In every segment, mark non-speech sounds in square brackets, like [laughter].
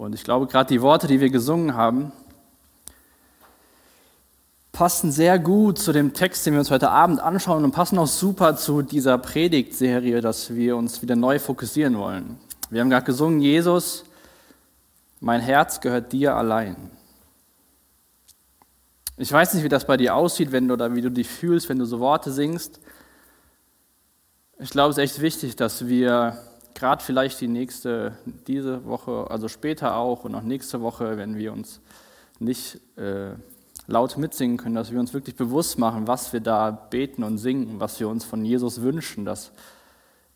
Und ich glaube, gerade die Worte, die wir gesungen haben, passen sehr gut zu dem Text, den wir uns heute Abend anschauen und passen auch super zu dieser Predigtserie, dass wir uns wieder neu fokussieren wollen. Wir haben gerade gesungen, Jesus, mein Herz gehört dir allein. Ich weiß nicht, wie das bei dir aussieht, wenn du oder wie du dich fühlst, wenn du so Worte singst. Ich glaube, es ist echt wichtig, dass wir gerade vielleicht die nächste, diese Woche, also später auch und auch nächste Woche, wenn wir uns nicht äh, laut mitsingen können, dass wir uns wirklich bewusst machen, was wir da beten und singen, was wir uns von Jesus wünschen, dass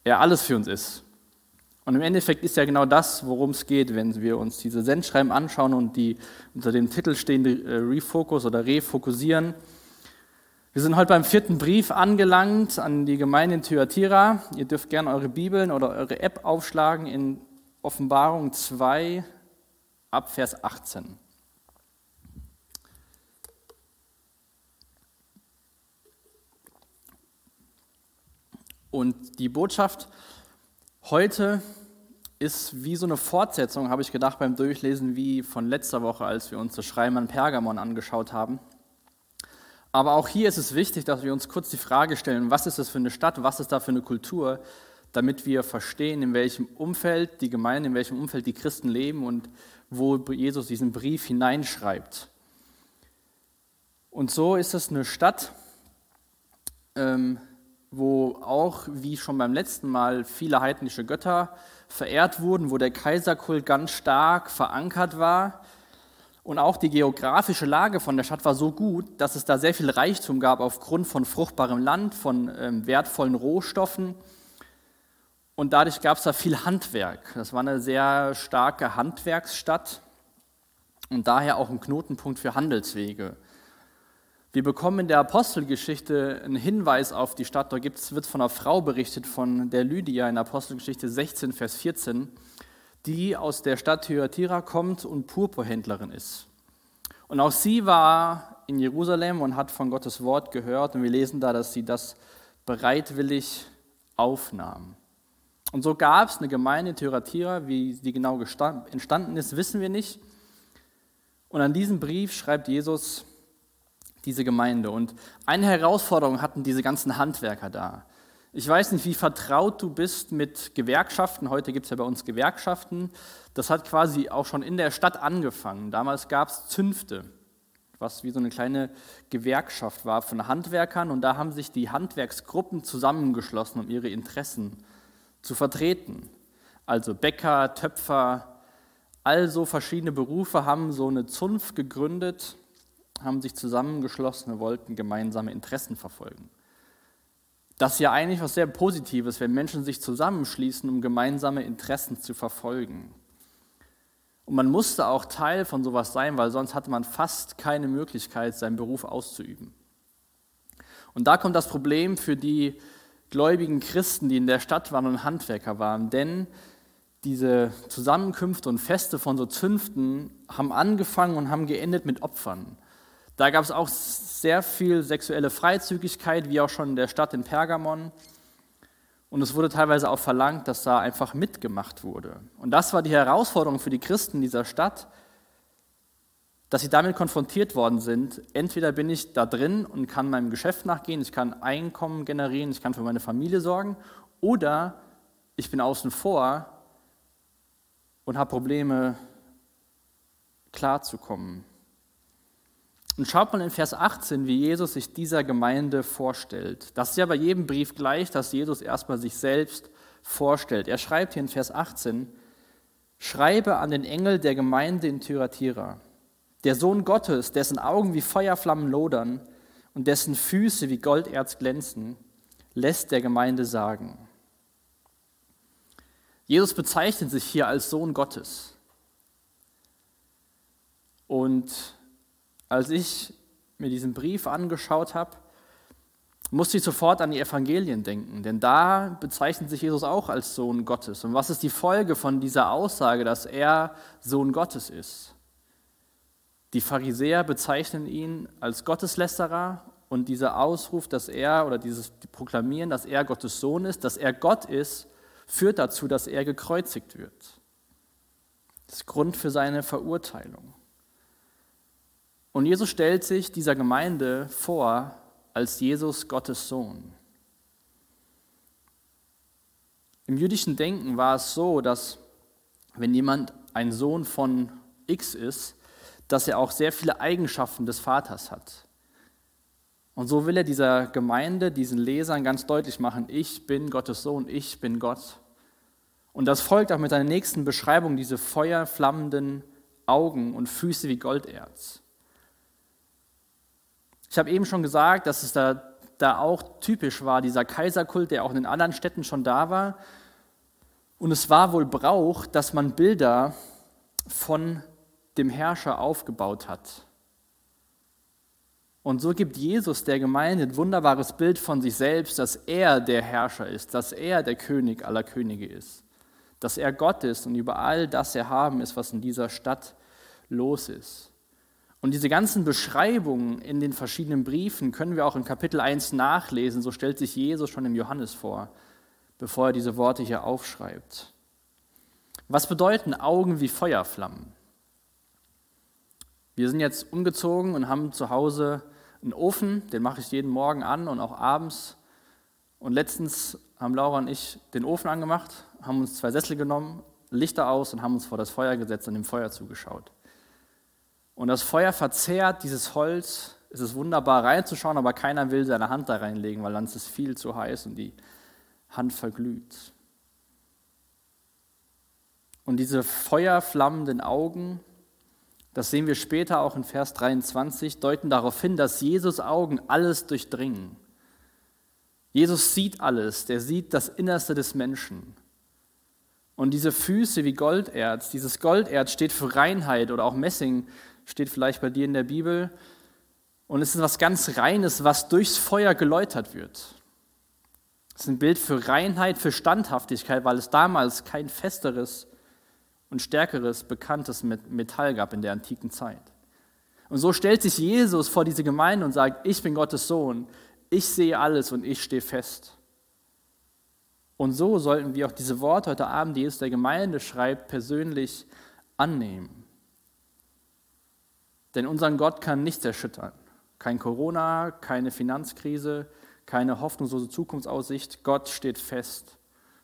er alles für uns ist. Und im Endeffekt ist ja genau das, worum es geht, wenn wir uns diese Sendschreiben anschauen und die unter dem Titel stehende äh, Refocus oder Refokussieren. Wir sind heute beim vierten Brief angelangt an die Gemeinde in Thyatira. Ihr dürft gerne eure Bibeln oder eure App aufschlagen in Offenbarung 2 ab Vers 18. Und die Botschaft heute ist wie so eine Fortsetzung, habe ich gedacht beim Durchlesen, wie von letzter Woche, als wir uns das Schreiben an Pergamon angeschaut haben. Aber auch hier ist es wichtig, dass wir uns kurz die Frage stellen, was ist das für eine Stadt, was ist da für eine Kultur, damit wir verstehen, in welchem Umfeld die Gemeinde, in welchem Umfeld die Christen leben und wo Jesus diesen Brief hineinschreibt. Und so ist es eine Stadt, ähm, wo auch, wie schon beim letzten Mal, viele heidnische Götter verehrt wurden, wo der Kaiserkult ganz stark verankert war. Und auch die geografische Lage von der Stadt war so gut, dass es da sehr viel Reichtum gab aufgrund von fruchtbarem Land, von ähm, wertvollen Rohstoffen. Und dadurch gab es da viel Handwerk. Das war eine sehr starke Handwerksstadt und daher auch ein Knotenpunkt für Handelswege. Wir bekommen in der Apostelgeschichte einen Hinweis auf die Stadt. Da wird von einer Frau berichtet, von der Lydia in Apostelgeschichte 16, Vers 14, die aus der Stadt Thyatira kommt und Purpurhändlerin ist. Und auch sie war in Jerusalem und hat von Gottes Wort gehört. Und wir lesen da, dass sie das bereitwillig aufnahm. Und so gab es eine Gemeinde in Thyatira, wie die genau entstanden ist, wissen wir nicht. Und an diesem Brief schreibt Jesus, diese Gemeinde. Und eine Herausforderung hatten diese ganzen Handwerker da. Ich weiß nicht, wie vertraut du bist mit Gewerkschaften. Heute gibt es ja bei uns Gewerkschaften. Das hat quasi auch schon in der Stadt angefangen. Damals gab es Zünfte, was wie so eine kleine Gewerkschaft war von Handwerkern. Und da haben sich die Handwerksgruppen zusammengeschlossen, um ihre Interessen zu vertreten. Also Bäcker, Töpfer, also verschiedene Berufe haben so eine Zunft gegründet haben sich zusammengeschlossen und wollten gemeinsame Interessen verfolgen. Das ist ja eigentlich was sehr Positives, wenn Menschen sich zusammenschließen, um gemeinsame Interessen zu verfolgen. Und man musste auch Teil von sowas sein, weil sonst hatte man fast keine Möglichkeit, seinen Beruf auszuüben. Und da kommt das Problem für die gläubigen Christen, die in der Stadt waren und Handwerker waren, denn diese Zusammenkünfte und Feste von so Zünften haben angefangen und haben geendet mit Opfern. Da gab es auch sehr viel sexuelle Freizügigkeit, wie auch schon in der Stadt in Pergamon. Und es wurde teilweise auch verlangt, dass da einfach mitgemacht wurde. Und das war die Herausforderung für die Christen dieser Stadt, dass sie damit konfrontiert worden sind. Entweder bin ich da drin und kann meinem Geschäft nachgehen, ich kann Einkommen generieren, ich kann für meine Familie sorgen, oder ich bin außen vor und habe Probleme, klarzukommen. Und schaut mal in Vers 18, wie Jesus sich dieser Gemeinde vorstellt. Das ist ja bei jedem Brief gleich, dass Jesus erstmal sich selbst vorstellt. Er schreibt hier in Vers 18, schreibe an den Engel der Gemeinde in Thyatira, der Sohn Gottes, dessen Augen wie Feuerflammen lodern und dessen Füße wie Golderz glänzen, lässt der Gemeinde sagen. Jesus bezeichnet sich hier als Sohn Gottes. Und als ich mir diesen Brief angeschaut habe, musste ich sofort an die Evangelien denken, denn da bezeichnet sich Jesus auch als Sohn Gottes. Und was ist die Folge von dieser Aussage, dass er Sohn Gottes ist? Die Pharisäer bezeichnen ihn als Gotteslästerer und dieser Ausruf, dass er oder dieses Proklamieren, dass er Gottes Sohn ist, dass er Gott ist, führt dazu, dass er gekreuzigt wird. Das ist Grund für seine Verurteilung. Und Jesus stellt sich dieser Gemeinde vor als Jesus Gottes Sohn. Im jüdischen Denken war es so, dass wenn jemand ein Sohn von X ist, dass er auch sehr viele Eigenschaften des Vaters hat. Und so will er dieser Gemeinde, diesen Lesern ganz deutlich machen, ich bin Gottes Sohn, ich bin Gott. Und das folgt auch mit seiner nächsten Beschreibung, diese feuerflammenden Augen und Füße wie Golderz. Ich habe eben schon gesagt, dass es da, da auch typisch war, dieser Kaiserkult, der auch in den anderen Städten schon da war. Und es war wohl Brauch, dass man Bilder von dem Herrscher aufgebaut hat. Und so gibt Jesus der Gemeinde ein wunderbares Bild von sich selbst, dass er der Herrscher ist, dass er der König aller Könige ist, dass er Gott ist und über all das erhaben ist, was in dieser Stadt los ist. Und diese ganzen Beschreibungen in den verschiedenen Briefen können wir auch in Kapitel 1 nachlesen. So stellt sich Jesus schon im Johannes vor, bevor er diese Worte hier aufschreibt. Was bedeuten Augen wie Feuerflammen? Wir sind jetzt umgezogen und haben zu Hause einen Ofen, den mache ich jeden Morgen an und auch abends. Und letztens haben Laura und ich den Ofen angemacht, haben uns zwei Sessel genommen, Lichter aus und haben uns vor das Feuer gesetzt und dem Feuer zugeschaut. Und das Feuer verzehrt dieses Holz. Es ist wunderbar reinzuschauen, aber keiner will seine Hand da reinlegen, weil dann ist es viel zu heiß und die Hand verglüht. Und diese feuerflammenden Augen, das sehen wir später auch in Vers 23, deuten darauf hin, dass Jesus Augen alles durchdringen. Jesus sieht alles, der sieht das Innerste des Menschen. Und diese Füße wie Golderz, dieses Golderz steht für Reinheit oder auch Messing steht vielleicht bei dir in der Bibel. Und es ist was ganz Reines, was durchs Feuer geläutert wird. Es ist ein Bild für Reinheit, für Standhaftigkeit, weil es damals kein festeres und stärkeres, bekanntes Metall gab in der antiken Zeit. Und so stellt sich Jesus vor diese Gemeinde und sagt, ich bin Gottes Sohn, ich sehe alles und ich stehe fest. Und so sollten wir auch diese Worte heute Abend, die Jesus der Gemeinde schreibt, persönlich annehmen. Denn unseren Gott kann nichts erschüttern. Kein Corona, keine Finanzkrise, keine hoffnungslose Zukunftsaussicht. Gott steht fest.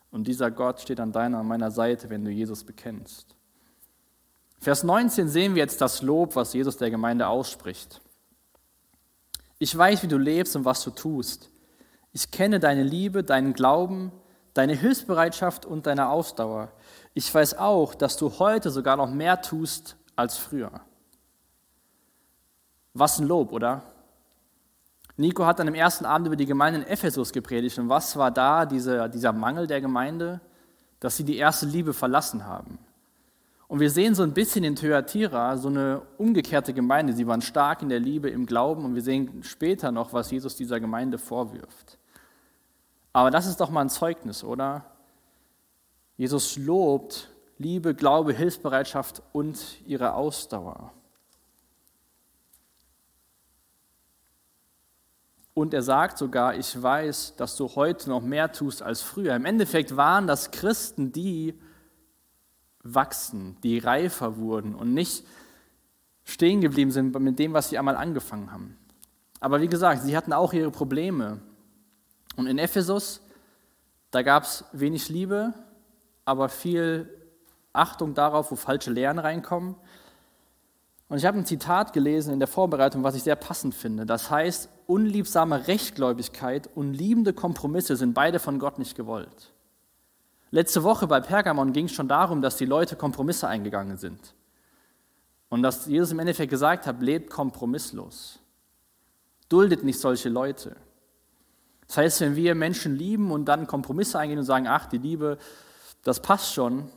Und dieser Gott steht an deiner und meiner Seite, wenn du Jesus bekennst. Vers 19 sehen wir jetzt das Lob, was Jesus der Gemeinde ausspricht. Ich weiß, wie du lebst und was du tust. Ich kenne deine Liebe, deinen Glauben, deine Hilfsbereitschaft und deine Ausdauer. Ich weiß auch, dass du heute sogar noch mehr tust als früher. Was ein Lob, oder? Nico hat dann im ersten Abend über die Gemeinde in Ephesus gepredigt. Und was war da dieser, dieser Mangel der Gemeinde? Dass sie die erste Liebe verlassen haben. Und wir sehen so ein bisschen in Thyatira so eine umgekehrte Gemeinde. Sie waren stark in der Liebe, im Glauben. Und wir sehen später noch, was Jesus dieser Gemeinde vorwirft. Aber das ist doch mal ein Zeugnis, oder? Jesus lobt Liebe, Glaube, Hilfsbereitschaft und ihre Ausdauer. Und er sagt sogar, ich weiß, dass du heute noch mehr tust als früher. Im Endeffekt waren das Christen, die wachsen, die reifer wurden und nicht stehen geblieben sind mit dem, was sie einmal angefangen haben. Aber wie gesagt, sie hatten auch ihre Probleme. Und in Ephesus, da gab es wenig Liebe, aber viel Achtung darauf, wo falsche Lehren reinkommen. Und ich habe ein Zitat gelesen in der Vorbereitung, was ich sehr passend finde. Das heißt, unliebsame Rechtgläubigkeit und liebende Kompromisse sind beide von Gott nicht gewollt. Letzte Woche bei Pergamon ging es schon darum, dass die Leute Kompromisse eingegangen sind. Und dass Jesus im Endeffekt gesagt hat, lebt kompromisslos. Duldet nicht solche Leute. Das heißt, wenn wir Menschen lieben und dann Kompromisse eingehen und sagen, ach, die Liebe, das passt schon,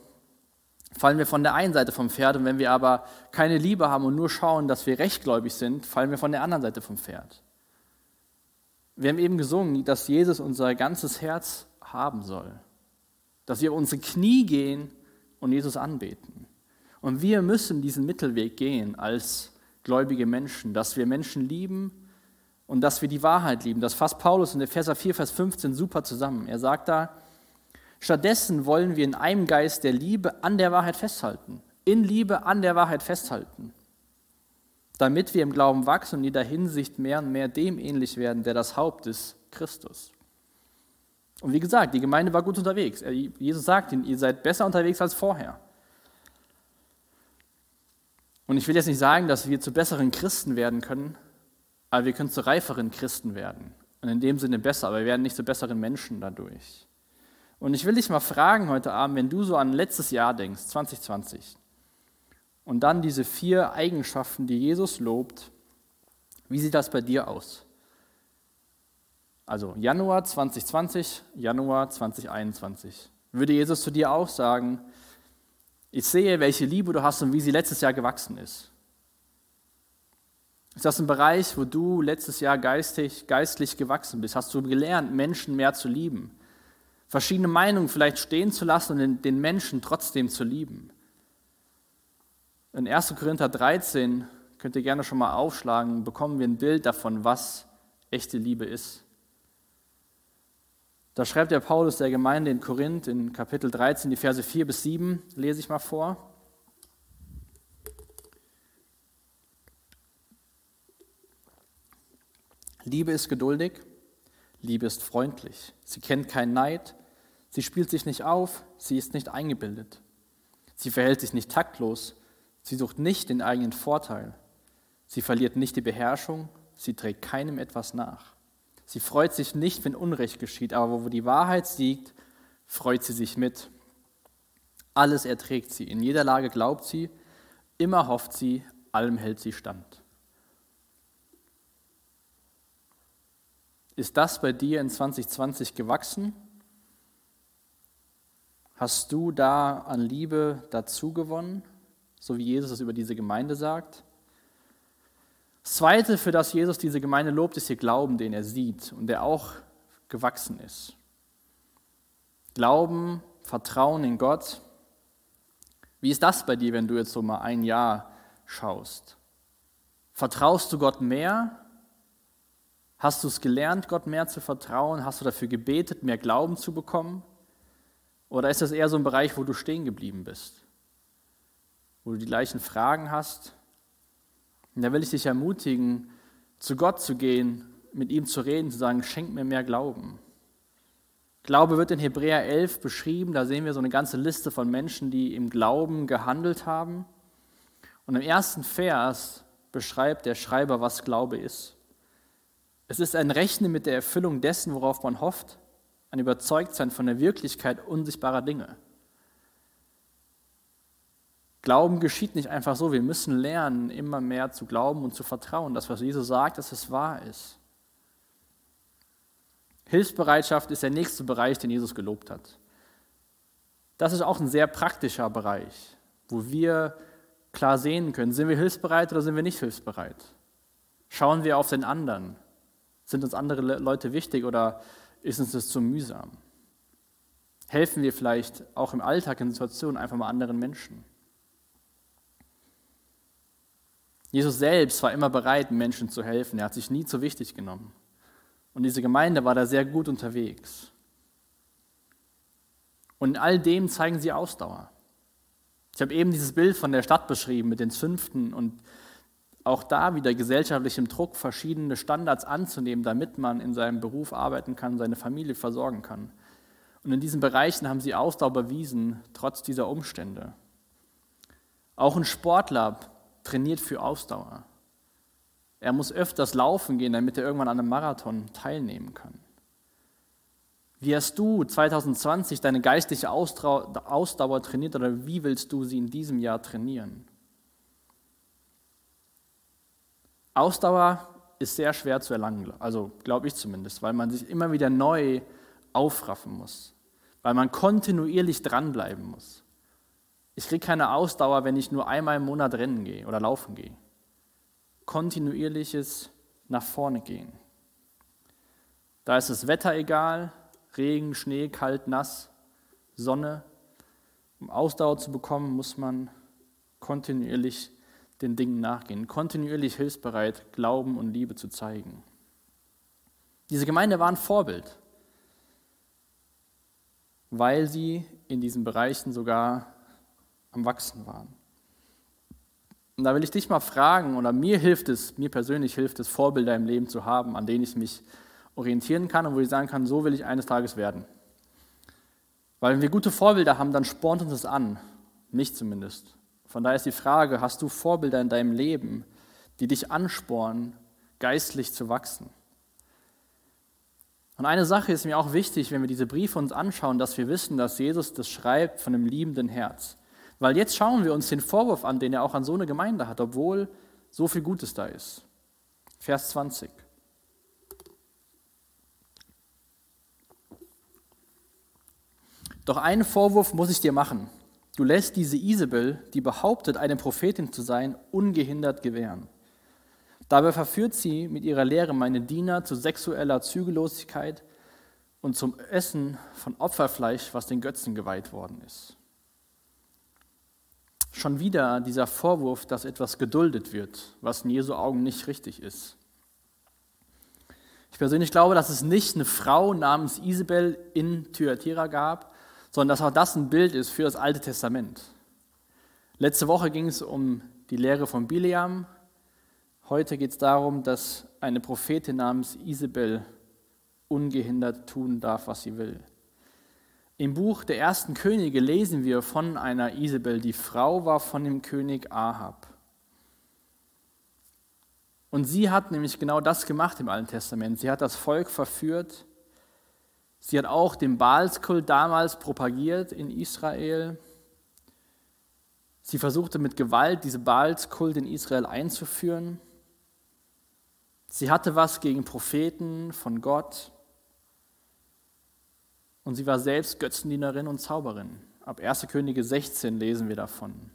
fallen wir von der einen Seite vom Pferd. Und wenn wir aber keine Liebe haben und nur schauen, dass wir rechtgläubig sind, fallen wir von der anderen Seite vom Pferd. Wir haben eben gesungen, dass Jesus unser ganzes Herz haben soll. Dass wir auf unsere Knie gehen und Jesus anbeten. Und wir müssen diesen Mittelweg gehen als gläubige Menschen, dass wir Menschen lieben und dass wir die Wahrheit lieben. Das fasst Paulus in Epheser 4, Vers 15 super zusammen. Er sagt da, Stattdessen wollen wir in einem Geist der Liebe an der Wahrheit festhalten. in Liebe an der Wahrheit festhalten, damit wir im Glauben wachsen und in jeder Hinsicht mehr und mehr dem ähnlich werden, der das Haupt ist, Christus. Und wie gesagt, die Gemeinde war gut unterwegs. Jesus sagt ihnen, ihr seid besser unterwegs als vorher. Und ich will jetzt nicht sagen, dass wir zu besseren Christen werden können, aber wir können zu reiferen Christen werden. Und in dem Sinne besser, aber wir werden nicht zu besseren Menschen dadurch. Und ich will dich mal fragen heute Abend, wenn du so an letztes Jahr denkst, 2020, und dann diese vier Eigenschaften, die Jesus lobt, wie sieht das bei dir aus? Also Januar 2020, Januar 2021. Würde Jesus zu dir auch sagen, ich sehe, welche Liebe du hast und wie sie letztes Jahr gewachsen ist. Ist das ein Bereich, wo du letztes Jahr geistig, geistlich gewachsen bist? Hast du gelernt, Menschen mehr zu lieben? Verschiedene Meinungen vielleicht stehen zu lassen und den Menschen trotzdem zu lieben? In 1. Korinther 13 könnt ihr gerne schon mal aufschlagen, bekommen wir ein Bild davon, was echte Liebe ist. Da schreibt der Paulus der Gemeinde in Korinth in Kapitel 13, die Verse 4 bis 7, lese ich mal vor. Liebe ist geduldig, Liebe ist freundlich, sie kennt keinen Neid, sie spielt sich nicht auf, sie ist nicht eingebildet, sie verhält sich nicht taktlos, sie sucht nicht den eigenen Vorteil, sie verliert nicht die Beherrschung, sie trägt keinem etwas nach. Sie freut sich nicht, wenn Unrecht geschieht, aber wo die Wahrheit siegt, freut sie sich mit. Alles erträgt sie, in jeder Lage glaubt sie, immer hofft sie, allem hält sie stand. Ist das bei dir in 2020 gewachsen? Hast du da an Liebe dazu gewonnen, so wie Jesus es über diese Gemeinde sagt? Das Zweite, für das Jesus diese Gemeinde lobt, ist ihr Glauben, den er sieht und der auch gewachsen ist. Glauben, Vertrauen in Gott. Wie ist das bei dir, wenn du jetzt so mal ein Jahr schaust? Vertraust du Gott mehr? Hast du es gelernt, Gott mehr zu vertrauen? Hast du dafür gebetet, mehr Glauben zu bekommen? Oder ist das eher so ein Bereich, wo du stehen geblieben bist? Wo du die gleichen Fragen hast, und da will ich dich ermutigen, zu Gott zu gehen, mit ihm zu reden, zu sagen, schenk mir mehr Glauben. Glaube wird in Hebräer 11 beschrieben, da sehen wir so eine ganze Liste von Menschen, die im Glauben gehandelt haben. Und im ersten Vers beschreibt der Schreiber, was Glaube ist. Es ist ein Rechnen mit der Erfüllung dessen, worauf man hofft, ein Überzeugtsein von der Wirklichkeit unsichtbarer Dinge. Glauben geschieht nicht einfach so. Wir müssen lernen, immer mehr zu glauben und zu vertrauen, dass was Jesus sagt, dass es wahr ist. Hilfsbereitschaft ist der nächste Bereich, den Jesus gelobt hat. Das ist auch ein sehr praktischer Bereich, wo wir klar sehen können, sind wir hilfsbereit oder sind wir nicht hilfsbereit? Schauen wir auf den anderen? Sind uns andere Leute wichtig oder ist uns das zu mühsam? Helfen wir vielleicht auch im Alltag in Situationen einfach mal anderen Menschen? Jesus selbst war immer bereit, Menschen zu helfen. Er hat sich nie zu wichtig genommen. Und diese Gemeinde war da sehr gut unterwegs. Und in all dem zeigen sie Ausdauer. Ich habe eben dieses Bild von der Stadt beschrieben mit den Zünften und auch da wieder gesellschaftlichem Druck, verschiedene Standards anzunehmen, damit man in seinem Beruf arbeiten kann, seine Familie versorgen kann. Und in diesen Bereichen haben sie Ausdauer bewiesen, trotz dieser Umstände. Auch ein Sportler trainiert für Ausdauer. Er muss öfters laufen gehen, damit er irgendwann an einem Marathon teilnehmen kann. Wie hast du 2020 deine geistliche Ausdauer trainiert oder wie willst du sie in diesem Jahr trainieren? Ausdauer ist sehr schwer zu erlangen, also glaube ich zumindest, weil man sich immer wieder neu aufraffen muss, weil man kontinuierlich dranbleiben muss. Ich kriege keine Ausdauer, wenn ich nur einmal im Monat rennen gehe oder laufen gehe. Kontinuierliches nach vorne gehen. Da ist das Wetter egal, Regen, Schnee, kalt, nass, Sonne. Um Ausdauer zu bekommen, muss man kontinuierlich den Dingen nachgehen, kontinuierlich hilfsbereit Glauben und Liebe zu zeigen. Diese Gemeinde war ein Vorbild, weil sie in diesen Bereichen sogar am Wachsen waren. Und da will ich dich mal fragen, oder mir hilft es, mir persönlich hilft es, Vorbilder im Leben zu haben, an denen ich mich orientieren kann und wo ich sagen kann, so will ich eines Tages werden. Weil wenn wir gute Vorbilder haben, dann spornt uns das an. Mich zumindest. Von daher ist die Frage, hast du Vorbilder in deinem Leben, die dich anspornen, geistlich zu wachsen? Und eine Sache ist mir auch wichtig, wenn wir diese Briefe uns anschauen, dass wir wissen, dass Jesus das schreibt von einem liebenden Herz. Weil jetzt schauen wir uns den Vorwurf an, den er auch an so eine Gemeinde hat, obwohl so viel Gutes da ist. Vers 20. Doch einen Vorwurf muss ich dir machen. Du lässt diese Isabel, die behauptet, eine Prophetin zu sein, ungehindert gewähren. Dabei verführt sie mit ihrer Lehre meine Diener zu sexueller Zügellosigkeit und zum Essen von Opferfleisch, was den Götzen geweiht worden ist. Schon wieder dieser Vorwurf, dass etwas geduldet wird, was in Jesu Augen nicht richtig ist. Ich persönlich glaube, dass es nicht eine Frau namens Isabel in Thyatira gab, sondern dass auch das ein Bild ist für das Alte Testament. Letzte Woche ging es um die Lehre von Bileam. Heute geht es darum, dass eine Prophetin namens Isabel ungehindert tun darf, was sie will. Im Buch der ersten Könige lesen wir von einer Isabel, die Frau war von dem König Ahab. Und sie hat nämlich genau das gemacht im Alten Testament. Sie hat das Volk verführt Sie hat auch den Baalskult damals propagiert in Israel. Sie versuchte mit Gewalt diese Baalskult in Israel einzuführen. Sie hatte was gegen Propheten von Gott. Und sie war selbst Götzendienerin und Zauberin. Ab 1. Könige 16 lesen wir davon.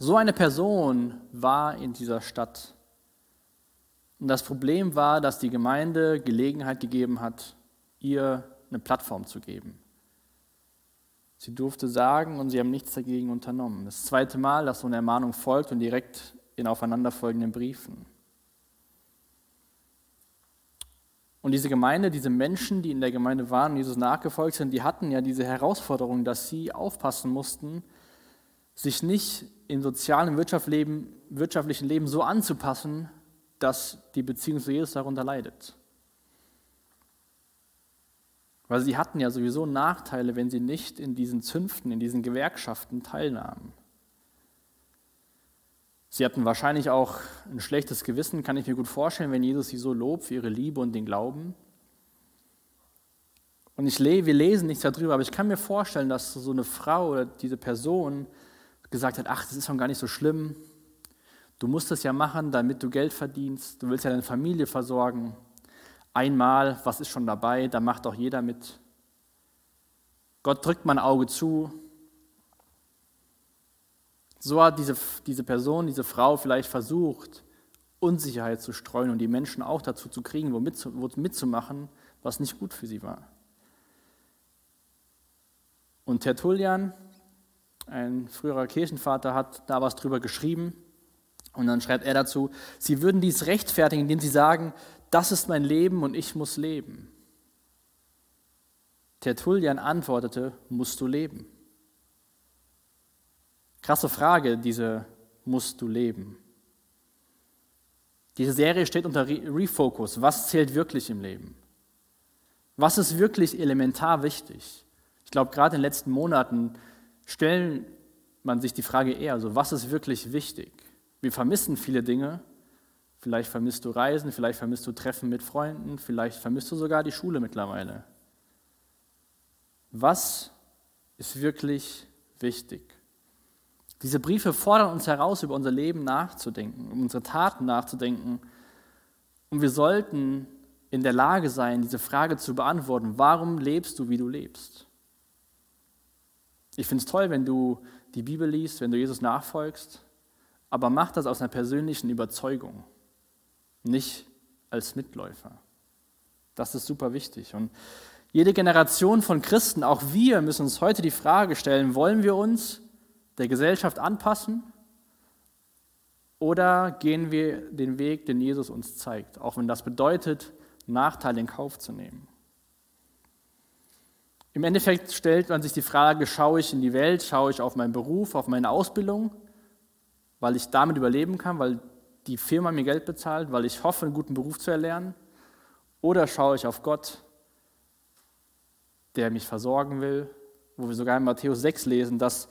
So eine Person war in dieser Stadt. Und das Problem war, dass die Gemeinde Gelegenheit gegeben hat, ihr eine Plattform zu geben. Sie durfte sagen und sie haben nichts dagegen unternommen. Das zweite Mal, dass so eine Ermahnung folgt und direkt in aufeinanderfolgenden Briefen. Und diese Gemeinde, diese Menschen, die in der Gemeinde waren und Jesus nachgefolgt sind, die hatten ja diese Herausforderung, dass sie aufpassen mussten, sich nicht im sozialen wirtschaftlichen Leben so anzupassen, dass die Beziehung zu Jesus darunter leidet. Weil sie hatten ja sowieso Nachteile, wenn sie nicht in diesen Zünften, in diesen Gewerkschaften teilnahmen. Sie hatten wahrscheinlich auch ein schlechtes Gewissen, kann ich mir gut vorstellen, wenn Jesus sie so lobt für ihre Liebe und den Glauben. Und ich, wir lesen nichts darüber, aber ich kann mir vorstellen, dass so eine Frau oder diese Person gesagt hat, ach, das ist schon gar nicht so schlimm, Du musst es ja machen, damit du Geld verdienst. Du willst ja deine Familie versorgen. Einmal, was ist schon dabei? Da macht doch jeder mit. Gott drückt mein Auge zu. So hat diese, diese Person, diese Frau vielleicht versucht, Unsicherheit zu streuen und die Menschen auch dazu zu kriegen, wo, mit, wo mitzumachen, was nicht gut für sie war. Und Tertullian, ein früherer Kirchenvater, hat da was drüber geschrieben. Und dann schreibt er dazu, sie würden dies rechtfertigen, indem sie sagen, das ist mein Leben und ich muss leben. Tertullian antwortete, musst du leben. Krasse Frage, diese musst du leben. Diese Serie steht unter Refocus. Was zählt wirklich im Leben? Was ist wirklich elementar wichtig? Ich glaube, gerade in den letzten Monaten stellen man sich die Frage eher, also was ist wirklich wichtig? Wir vermissen viele Dinge. Vielleicht vermisst du Reisen, vielleicht vermisst du Treffen mit Freunden, vielleicht vermisst du sogar die Schule mittlerweile. Was ist wirklich wichtig? Diese Briefe fordern uns heraus, über unser Leben nachzudenken, um unsere Taten nachzudenken. Und wir sollten in der Lage sein, diese Frage zu beantworten, warum lebst du, wie du lebst? Ich finde es toll, wenn du die Bibel liest, wenn du Jesus nachfolgst, aber mach das aus einer persönlichen Überzeugung, nicht als Mitläufer. Das ist super wichtig. Und jede Generation von Christen, auch wir, müssen uns heute die Frage stellen, wollen wir uns der Gesellschaft anpassen oder gehen wir den Weg, den Jesus uns zeigt, auch wenn das bedeutet, Nachteile in Kauf zu nehmen. Im Endeffekt stellt man sich die Frage, schaue ich in die Welt, schaue ich auf meinen Beruf, auf meine Ausbildung, weil ich damit überleben kann, weil die Firma mir Geld bezahlt, weil ich hoffe, einen guten Beruf zu erlernen, oder schaue ich auf Gott, der mich versorgen will, wo wir sogar in Matthäus 6 lesen, dass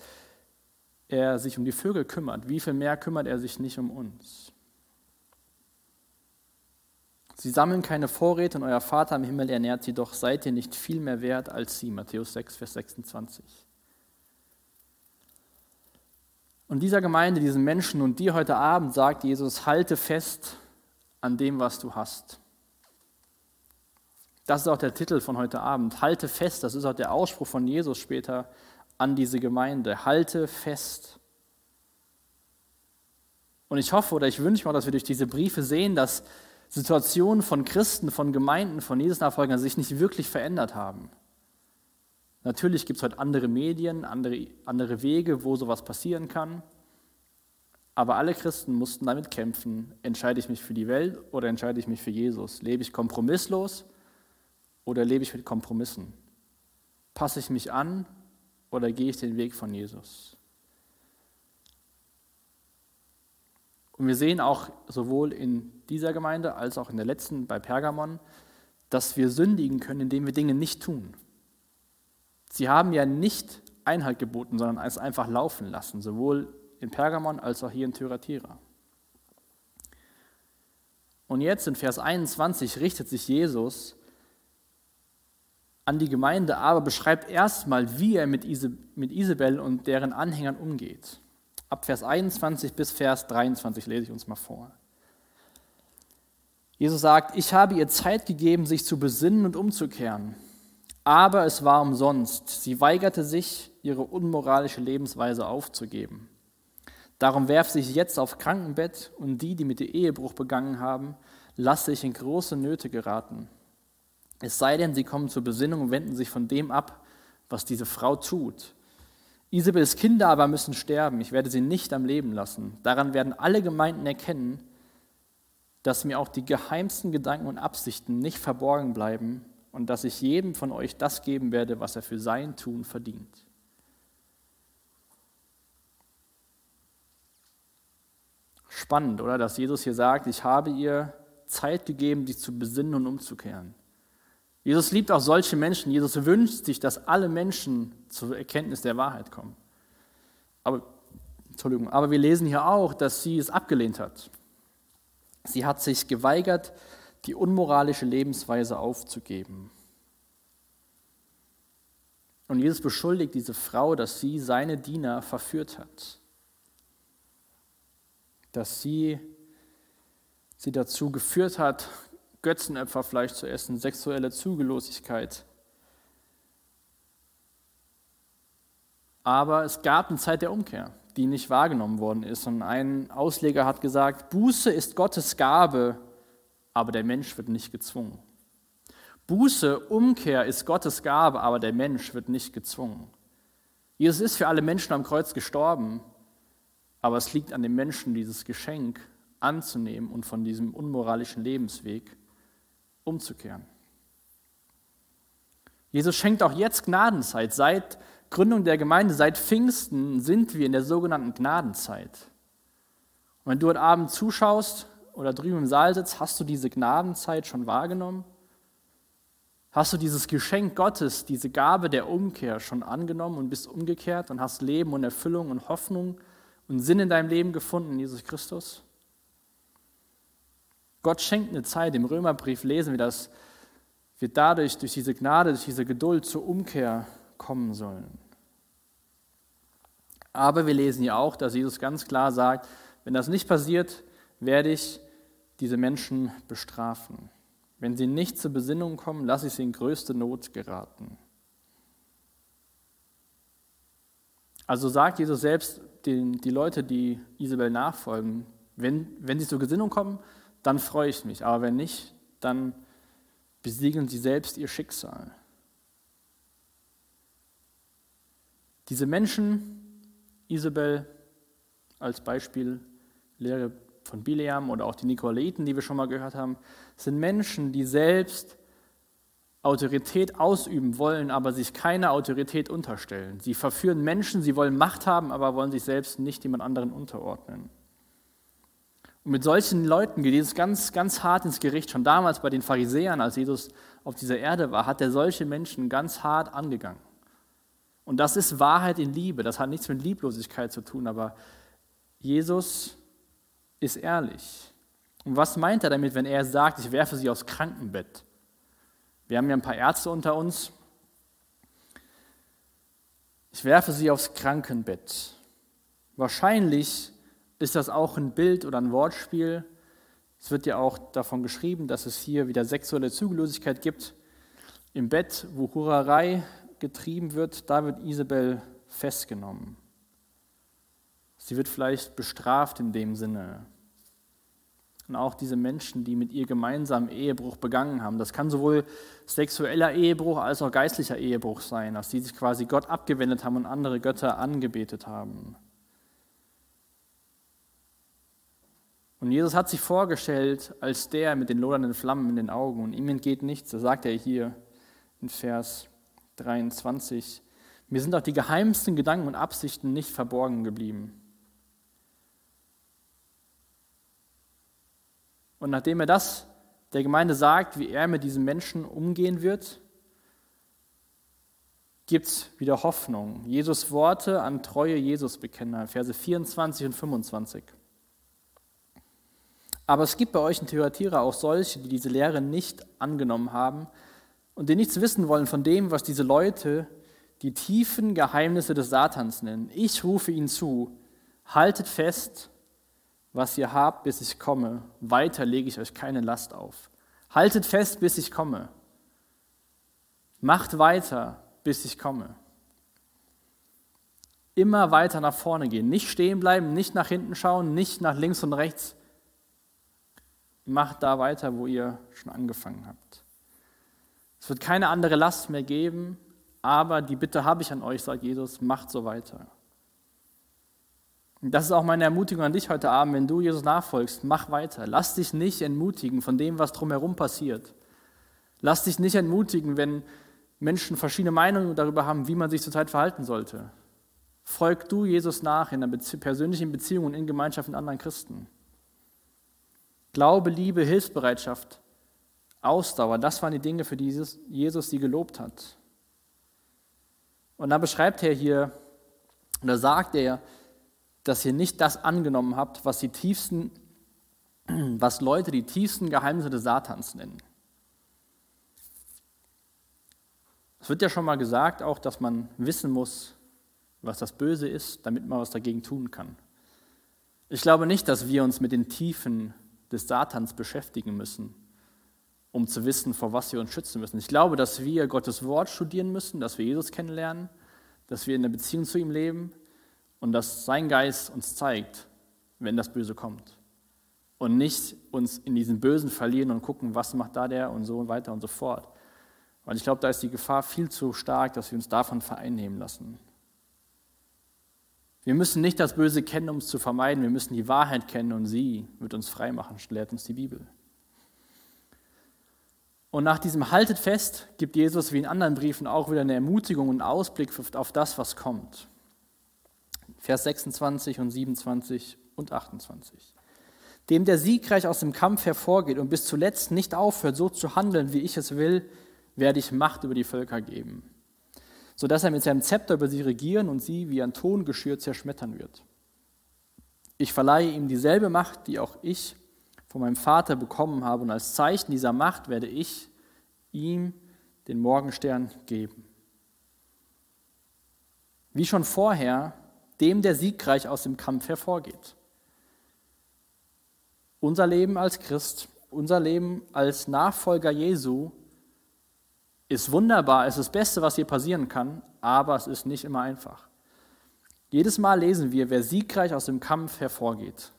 er sich um die Vögel kümmert. Wie viel mehr kümmert er sich nicht um uns? Sie sammeln keine Vorräte und euer Vater im Himmel ernährt sie, doch seid ihr nicht viel mehr wert als sie. Matthäus 6, Vers 26. Und dieser Gemeinde, diesen Menschen und dir heute Abend sagt Jesus, halte fest an dem, was du hast. Das ist auch der Titel von heute Abend. Halte fest, das ist auch der Ausspruch von Jesus später an diese Gemeinde. Halte fest. Und ich hoffe oder ich wünsche mir, dass wir durch diese Briefe sehen, dass Situationen von Christen, von Gemeinden, von Jesus-Nachfolgern sich nicht wirklich verändert haben. Natürlich gibt es heute andere Medien, andere, andere Wege, wo sowas passieren kann. Aber alle Christen mussten damit kämpfen, entscheide ich mich für die Welt oder entscheide ich mich für Jesus? Lebe ich kompromisslos oder lebe ich mit Kompromissen? Passe ich mich an oder gehe ich den Weg von Jesus? Und wir sehen auch sowohl in dieser Gemeinde als auch in der letzten bei Pergamon, dass wir sündigen können, indem wir Dinge nicht tun. Sie haben ja nicht Einhalt geboten, sondern es einfach laufen lassen, sowohl in Pergamon als auch hier in Thyatira. Und jetzt in Vers 21 richtet sich Jesus an die Gemeinde, aber beschreibt erstmal, wie er mit, Isabel und deren Anhängern umgeht. Ab Vers 21 bis Vers 23 lese ich uns mal vor. Jesus sagt, ich habe ihr Zeit gegeben, sich zu besinnen und umzukehren. Aber es war umsonst. Sie weigerte sich, ihre unmoralische Lebensweise aufzugeben. Darum werf sich jetzt auf Krankenbett und die, die mit dem Ehebruch begangen haben, lasse ich in große Nöte geraten. Es sei denn, sie kommen zur Besinnung und wenden sich von dem ab, was diese Frau tut. Isabels Kinder aber müssen sterben. Ich werde sie nicht am Leben lassen. Daran werden alle Gemeinden erkennen, dass mir auch die geheimsten Gedanken und Absichten nicht verborgen bleiben und dass ich jedem von euch das geben werde, was er für sein Tun verdient. Spannend, oder? Dass Jesus hier sagt, ich habe ihr Zeit gegeben, sich zu besinnen und umzukehren. Jesus liebt auch solche Menschen. Jesus wünscht sich, dass alle Menschen zur Erkenntnis der Wahrheit kommen. Aber, Entschuldigung, aber wir lesen hier auch, dass sie es abgelehnt hat. Sie hat sich geweigert, die unmoralische Lebensweise aufzugeben. Und Jesus beschuldigt diese Frau, dass sie seine Diener verführt hat. Dass sie sie dazu geführt hat, Götzenopferfleisch zu essen, sexuelle Zügellosigkeit. Aber es gab eine Zeit der Umkehr, die nicht wahrgenommen worden ist. Und ein Ausleger hat gesagt, Buße ist Gottes Gabe aber der Mensch wird nicht gezwungen. Buße, Umkehr ist Gottes Gabe, aber der Mensch wird nicht gezwungen. Jesus ist für alle Menschen am Kreuz gestorben, aber es liegt an den Menschen, dieses Geschenk anzunehmen und von diesem unmoralischen Lebensweg umzukehren. Jesus schenkt auch jetzt Gnadenzeit. Seit Gründung der Gemeinde, seit Pfingsten sind wir in der sogenannten Gnadenzeit. Und wenn du heute Abend zuschaust, oder drüben im Saal sitzt, hast du diese Gnadenzeit schon wahrgenommen? Hast du dieses Geschenk Gottes, diese Gabe der Umkehr schon angenommen und bist umgekehrt und hast Leben und Erfüllung und Hoffnung und Sinn in deinem Leben gefunden Jesus Christus? Gott schenkt eine Zeit, im Römerbrief lesen wir, dass wir dadurch, durch diese Gnade, durch diese Geduld zur Umkehr kommen sollen. Aber wir lesen hier auch, dass Jesus ganz klar sagt, wenn das nicht passiert, werde ich diese Menschen bestrafen. Wenn sie nicht zur Besinnung kommen, lasse ich sie in größte Not geraten. Also sagt Jesus selbst den, die Leute, die Isabel nachfolgen, wenn, wenn sie zur Gesinnung kommen, dann freue ich mich. Aber wenn nicht, dann besiegeln sie selbst ihr Schicksal. Diese Menschen, Isabel als Beispiel, Lehre von Bileam oder auch die Nikolaiten, die wir schon mal gehört haben, sind Menschen, die selbst Autorität ausüben wollen, aber sich keiner Autorität unterstellen. Sie verführen Menschen, sie wollen Macht haben, aber wollen sich selbst nicht jemand anderen unterordnen. Und mit solchen Leuten geht Jesus ganz, ganz hart ins Gericht. Schon damals bei den Pharisäern, als Jesus auf dieser Erde war, hat er solche Menschen ganz hart angegangen. Und das ist Wahrheit in Liebe. Das hat nichts mit Lieblosigkeit zu tun, aber Jesus ist ehrlich. Und was meint er damit, wenn er sagt, ich werfe sie aufs Krankenbett? Wir haben ja ein paar Ärzte unter uns. Ich werfe sie aufs Krankenbett. Wahrscheinlich ist das auch ein Bild oder ein Wortspiel. Es wird ja auch davon geschrieben, dass es hier wieder sexuelle Zügellosigkeit gibt. Im Bett, wo Hurerei getrieben wird, da wird Isabel festgenommen. Sie wird vielleicht bestraft in dem Sinne und auch diese Menschen, die mit ihr gemeinsam Ehebruch begangen haben. Das kann sowohl sexueller Ehebruch als auch geistlicher Ehebruch sein, dass sie sich quasi Gott abgewendet haben und andere Götter angebetet haben. Und Jesus hat sich vorgestellt als der mit den lodernden Flammen in den Augen und ihm entgeht nichts. Das sagt er hier in Vers 23. Mir sind auch die geheimsten Gedanken und Absichten nicht verborgen geblieben. Und nachdem er das der Gemeinde sagt, wie er mit diesen Menschen umgehen wird, gibt es wieder Hoffnung. Jesus Worte an treue Jesusbekenner, Verse 24 und 25. Aber es gibt bei euch in Theatira auch solche, die diese Lehre nicht angenommen haben und die nichts wissen wollen von dem, was diese Leute die tiefen Geheimnisse des Satans nennen. Ich rufe ihnen zu, haltet fest was ihr habt, bis ich komme. Weiter lege ich euch keine Last auf. Haltet fest, bis ich komme. Macht weiter, bis ich komme. Immer weiter nach vorne gehen. Nicht stehen bleiben, nicht nach hinten schauen, nicht nach links und rechts. Macht da weiter, wo ihr schon angefangen habt. Es wird keine andere Last mehr geben, aber die Bitte habe ich an euch, sagt Jesus, macht so weiter. Das ist auch meine Ermutigung an dich heute Abend, wenn du Jesus nachfolgst, mach weiter. Lass dich nicht entmutigen von dem, was drumherum passiert. Lass dich nicht entmutigen, wenn Menschen verschiedene Meinungen darüber haben, wie man sich zurzeit verhalten sollte. Folg du Jesus nach in einer persönlichen Beziehung und in Gemeinschaft mit anderen Christen. Glaube, Liebe, Hilfsbereitschaft, Ausdauer, das waren die Dinge, für die Jesus sie gelobt hat. Und dann beschreibt er hier, oder sagt er, dass ihr nicht das angenommen habt, was die tiefsten, [clears throat] was Leute die tiefsten Geheimnisse des Satans nennen. Es wird ja schon mal gesagt, auch, dass man wissen muss, was das Böse ist, damit man was dagegen tun kann. Ich glaube nicht, dass wir uns mit den Tiefen des Satans beschäftigen müssen, um zu wissen, vor was wir uns schützen müssen. Ich glaube, dass wir Gottes Wort studieren müssen, dass wir Jesus kennenlernen, dass wir in der Beziehung zu ihm leben, und dass sein Geist uns zeigt, wenn das Böse kommt. Und nicht uns in diesen Bösen verlieren und gucken, was macht da der und so weiter und so fort. Weil ich glaube, da ist die Gefahr viel zu stark, dass wir uns davon vereinnehmen lassen. Wir müssen nicht das Böse kennen, um es zu vermeiden. Wir müssen die Wahrheit kennen und sie wird uns frei machen, lehrt uns die Bibel. Und nach diesem Haltet fest gibt Jesus wie in anderen Briefen auch wieder eine Ermutigung und Ausblick auf das, was kommt. Vers 26 und 27 und 28. Dem der siegreich aus dem Kampf hervorgeht und bis zuletzt nicht aufhört, so zu handeln, wie ich es will, werde ich Macht über die Völker geben, sodass er mit seinem Zepter über sie regieren und sie wie ein Tongeschirr zerschmettern wird. Ich verleihe ihm dieselbe Macht, die auch ich von meinem Vater bekommen habe, und als Zeichen dieser Macht werde ich ihm den Morgenstern geben. Wie schon vorher dem der siegreich aus dem Kampf hervorgeht. Unser Leben als Christ, unser Leben als Nachfolger Jesu ist wunderbar, ist das Beste, was hier passieren kann, aber es ist nicht immer einfach. Jedes Mal lesen wir, wer siegreich aus dem Kampf hervorgeht.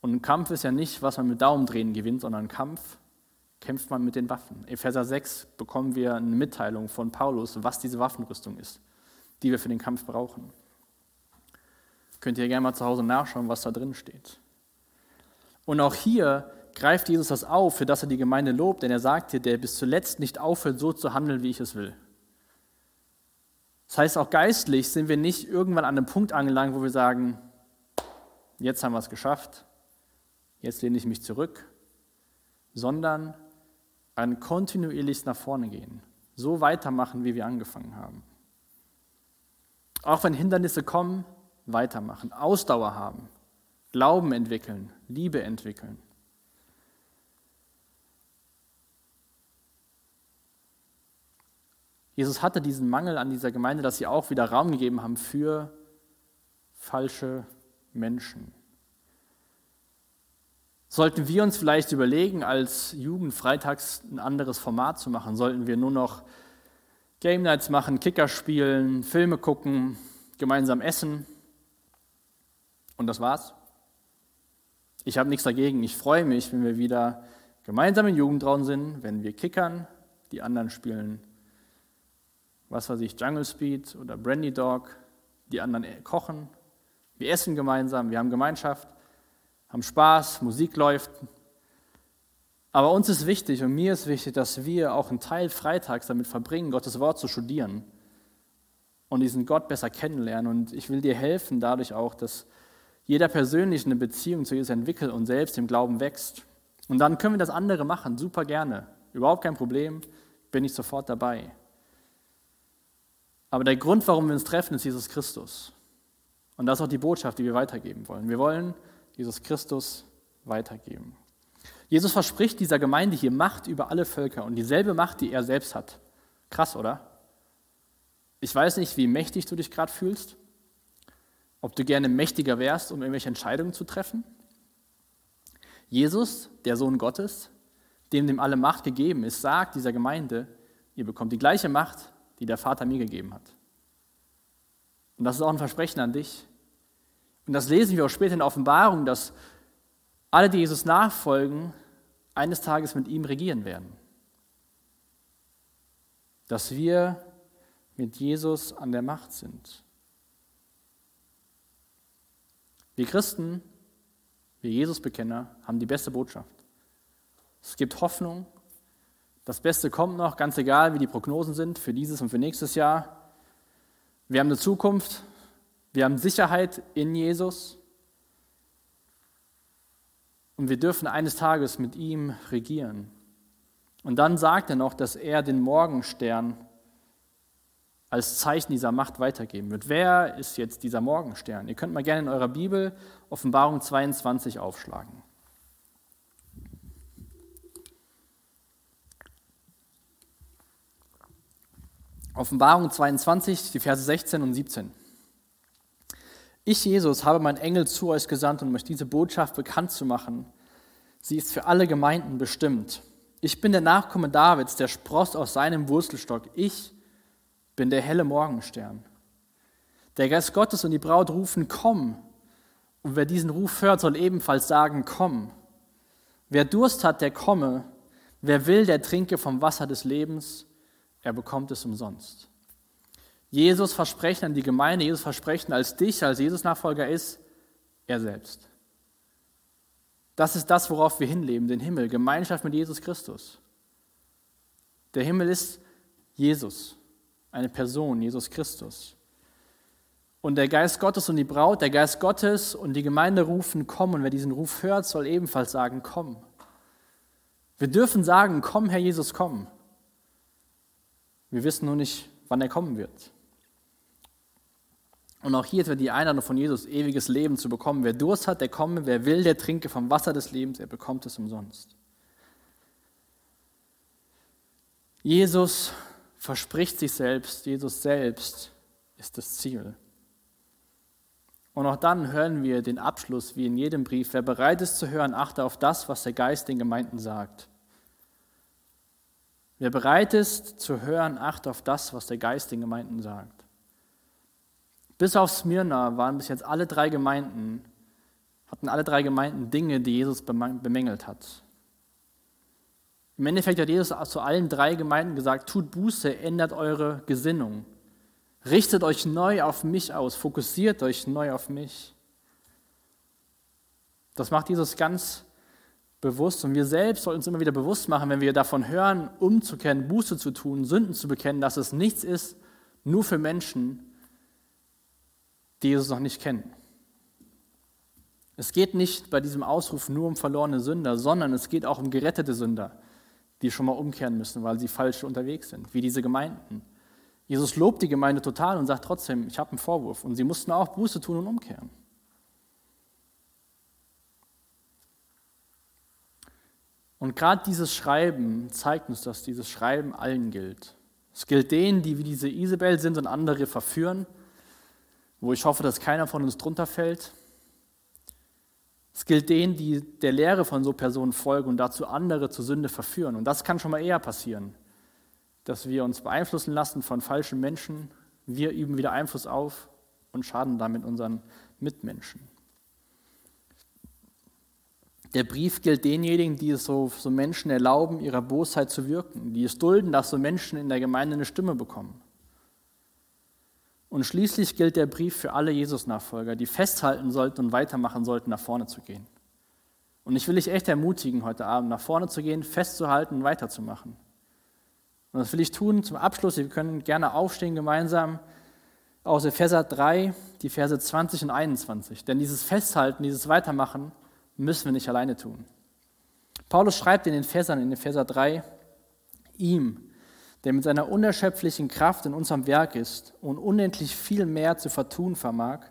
Und ein Kampf ist ja nicht, was man mit Daumendrehen gewinnt, sondern ein Kampf kämpft man mit den Waffen. Epheser 6 bekommen wir eine Mitteilung von Paulus, was diese Waffenrüstung ist, die wir für den Kampf brauchen. Könnt ihr gerne mal zu Hause nachschauen, was da drin steht. Und auch hier greift Jesus das auf, für das er die Gemeinde lobt, denn er sagt hier, der bis zuletzt nicht aufhört, so zu handeln, wie ich es will. Das heißt, auch geistlich sind wir nicht irgendwann an einem Punkt angelangt, wo wir sagen, jetzt haben wir es geschafft, jetzt lehne ich mich zurück, sondern ein kontinuierliches nach vorne gehen, so weitermachen, wie wir angefangen haben. Auch wenn Hindernisse kommen, weitermachen, Ausdauer haben, Glauben entwickeln, Liebe entwickeln. Jesus hatte diesen Mangel an dieser Gemeinde, dass sie auch wieder Raum gegeben haben für falsche Menschen. Sollten wir uns vielleicht überlegen, als Jugend freitags ein anderes Format zu machen? Sollten wir nur noch Game Nights machen, Kicker spielen, Filme gucken, gemeinsam essen? Und das war's? Ich habe nichts dagegen. Ich freue mich, wenn wir wieder gemeinsam in Jugendraum sind, wenn wir kickern, die anderen spielen, was weiß ich, Jungle Speed oder Brandy Dog, die anderen kochen. Wir essen gemeinsam, wir haben Gemeinschaft haben Spaß, Musik läuft. Aber uns ist wichtig und mir ist wichtig, dass wir auch einen Teil freitags damit verbringen, Gottes Wort zu studieren und diesen Gott besser kennenlernen. Und ich will dir helfen, dadurch auch, dass jeder persönlich eine Beziehung zu Jesus entwickelt und selbst im Glauben wächst. Und dann können wir das andere machen, super gerne. Überhaupt kein Problem, bin ich sofort dabei. Aber der Grund, warum wir uns treffen, ist Jesus Christus. Und das ist auch die Botschaft, die wir weitergeben wollen. Wir wollen Jesus Christus weitergeben. Jesus verspricht dieser Gemeinde hier Macht über alle Völker und dieselbe Macht, die er selbst hat. Krass, oder? Ich weiß nicht, wie mächtig du dich gerade fühlst, ob du gerne mächtiger wärst, um irgendwelche Entscheidungen zu treffen. Jesus, der Sohn Gottes, dem dem alle Macht gegeben ist, sagt dieser Gemeinde, ihr bekommt die gleiche Macht, die der Vater mir gegeben hat. Und das ist auch ein Versprechen an dich. Und das lesen wir auch später in der Offenbarung, dass alle, die Jesus nachfolgen, eines Tages mit ihm regieren werden. Dass wir mit Jesus an der Macht sind. Wir Christen, wir Jesus-Bekenner, haben die beste Botschaft. Es gibt Hoffnung. Das Beste kommt noch, ganz egal, wie die Prognosen sind für dieses und für nächstes Jahr. Wir haben eine Zukunft, wir haben Sicherheit in Jesus und wir dürfen eines Tages mit ihm regieren. Und dann sagt er noch, dass er den Morgenstern als Zeichen dieser Macht weitergeben wird. Wer ist jetzt dieser Morgenstern? Ihr könnt mal gerne in eurer Bibel Offenbarung 22 aufschlagen. Offenbarung 22, die Verse 16 und 17. Ich, Jesus, habe meinen Engel zu euch gesandt, um euch diese Botschaft bekannt zu machen. Sie ist für alle Gemeinden bestimmt. Ich bin der Nachkomme Davids, der Spross aus seinem Wurzelstock. Ich bin der helle Morgenstern. Der Geist Gottes und die Braut rufen, komm. Und wer diesen Ruf hört, soll ebenfalls sagen, komm. Wer Durst hat, der komme. Wer will, der trinke vom Wasser des Lebens. Er bekommt es umsonst. Jesus Versprechen an die Gemeinde, Jesus Versprechen als dich, als Jesus-Nachfolger ist er selbst. Das ist das, worauf wir hinleben, den Himmel, Gemeinschaft mit Jesus Christus. Der Himmel ist Jesus, eine Person, Jesus Christus. Und der Geist Gottes und die Braut, der Geist Gottes und die Gemeinde rufen, komm. Und wer diesen Ruf hört, soll ebenfalls sagen, komm. Wir dürfen sagen, komm, Herr Jesus, komm. Wir wissen nur nicht, wann er kommen wird. Und auch hier wird die Einladung von Jesus, ewiges Leben zu bekommen. Wer Durst hat, der komme. Wer will, der trinke vom Wasser des Lebens. Er bekommt es umsonst. Jesus verspricht sich selbst. Jesus selbst ist das Ziel. Und auch dann hören wir den Abschluss wie in jedem Brief. Wer bereit ist zu hören, achte auf das, was der Geist den Gemeinden sagt. Wer bereit ist zu hören, achte auf das, was der Geist den Gemeinden sagt. Bis auf Smyrna waren bis jetzt alle drei Gemeinden, hatten alle drei Gemeinden Dinge, die Jesus bemängelt hat. Im Endeffekt hat Jesus zu allen drei Gemeinden gesagt, tut Buße, ändert eure Gesinnung. Richtet euch neu auf mich aus, fokussiert euch neu auf mich. Das macht Jesus ganz bewusst und wir selbst sollten uns immer wieder bewusst machen, wenn wir davon hören, umzukehren, Buße zu tun, Sünden zu bekennen, dass es nichts ist, nur für Menschen, die Jesus noch nicht kennen. Es geht nicht bei diesem Ausruf nur um verlorene Sünder, sondern es geht auch um gerettete Sünder, die schon mal umkehren müssen, weil sie falsch unterwegs sind, wie diese Gemeinden. Jesus lobt die Gemeinde total und sagt trotzdem, ich habe einen Vorwurf. Und sie mussten auch Buße tun und umkehren. Und gerade dieses Schreiben zeigt uns, dass dieses Schreiben allen gilt. Es gilt denen, die wie diese Isabel sind und andere verführen, wo ich hoffe, dass keiner von uns drunter fällt. Es gilt denen, die der Lehre von so Personen folgen und dazu andere zur Sünde verführen. Und das kann schon mal eher passieren, dass wir uns beeinflussen lassen von falschen Menschen. Wir üben wieder Einfluss auf und schaden damit unseren Mitmenschen. Der Brief gilt denjenigen, die es so, so Menschen erlauben, ihrer Bosheit zu wirken, die es dulden, dass so Menschen in der Gemeinde eine Stimme bekommen. Und schließlich gilt der Brief für alle Jesus-Nachfolger, die festhalten sollten und weitermachen sollten, nach vorne zu gehen. Und ich will dich echt ermutigen, heute Abend nach vorne zu gehen, festzuhalten und weiterzumachen. Und das will ich tun zum Abschluss. Wir können gerne aufstehen gemeinsam aus Epheser 3, die Verse 20 und 21. Denn dieses Festhalten, dieses Weitermachen müssen wir nicht alleine tun. Paulus schreibt in den Versern, in Epheser 3, ihm, der mit seiner unerschöpflichen Kraft in unserem Werk ist und unendlich viel mehr zu vertun vermag,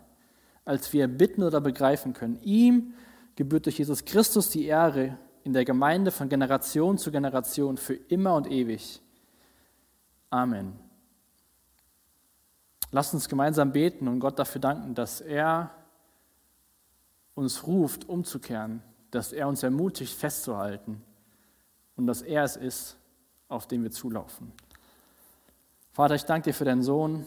als wir bitten oder begreifen können. Ihm gebührt durch Jesus Christus die Ehre in der Gemeinde von Generation zu Generation für immer und ewig. Amen. Lasst uns gemeinsam beten und Gott dafür danken, dass er uns ruft, umzukehren, dass er uns ermutigt, festzuhalten und dass er es ist, auf den wir zulaufen. Vater, ich danke dir für deinen Sohn,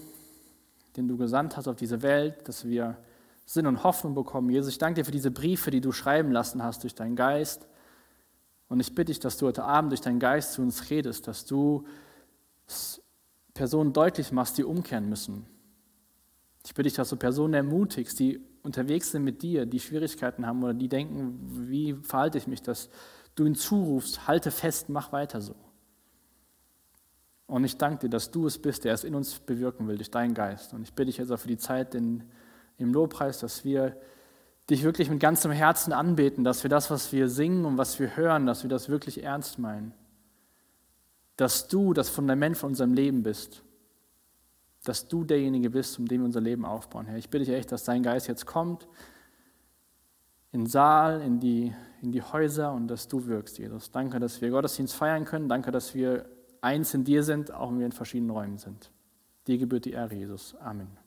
den du gesandt hast auf diese Welt, dass wir Sinn und Hoffnung bekommen. Jesus, ich danke dir für diese Briefe, die du schreiben lassen hast durch deinen Geist. Und ich bitte dich, dass du heute Abend durch deinen Geist zu uns redest, dass du Personen deutlich machst, die umkehren müssen. Ich bitte dich, dass du Personen ermutigst, die unterwegs sind mit dir, die Schwierigkeiten haben oder die denken, wie verhalte ich mich, dass du ihnen zurufst, halte fest, mach weiter so. Und ich danke dir, dass du es bist, der es in uns bewirken will durch deinen Geist. Und ich bitte dich jetzt auch für die Zeit in, im Lobpreis, dass wir dich wirklich mit ganzem Herzen anbeten, dass wir das, was wir singen und was wir hören, dass wir das wirklich ernst meinen. Dass du das Fundament von unserem Leben bist. Dass du derjenige bist, um den wir unser Leben aufbauen, Herr. Ich bitte dich echt, dass dein Geist jetzt kommt in den Saal, in die, in die Häuser und dass du wirkst, Jesus. Danke, dass wir Gottesdienst feiern können. Danke, dass wir eins in dir sind, auch wenn wir in verschiedenen Räumen sind. Dir gebührt die Ehre, Jesus. Amen.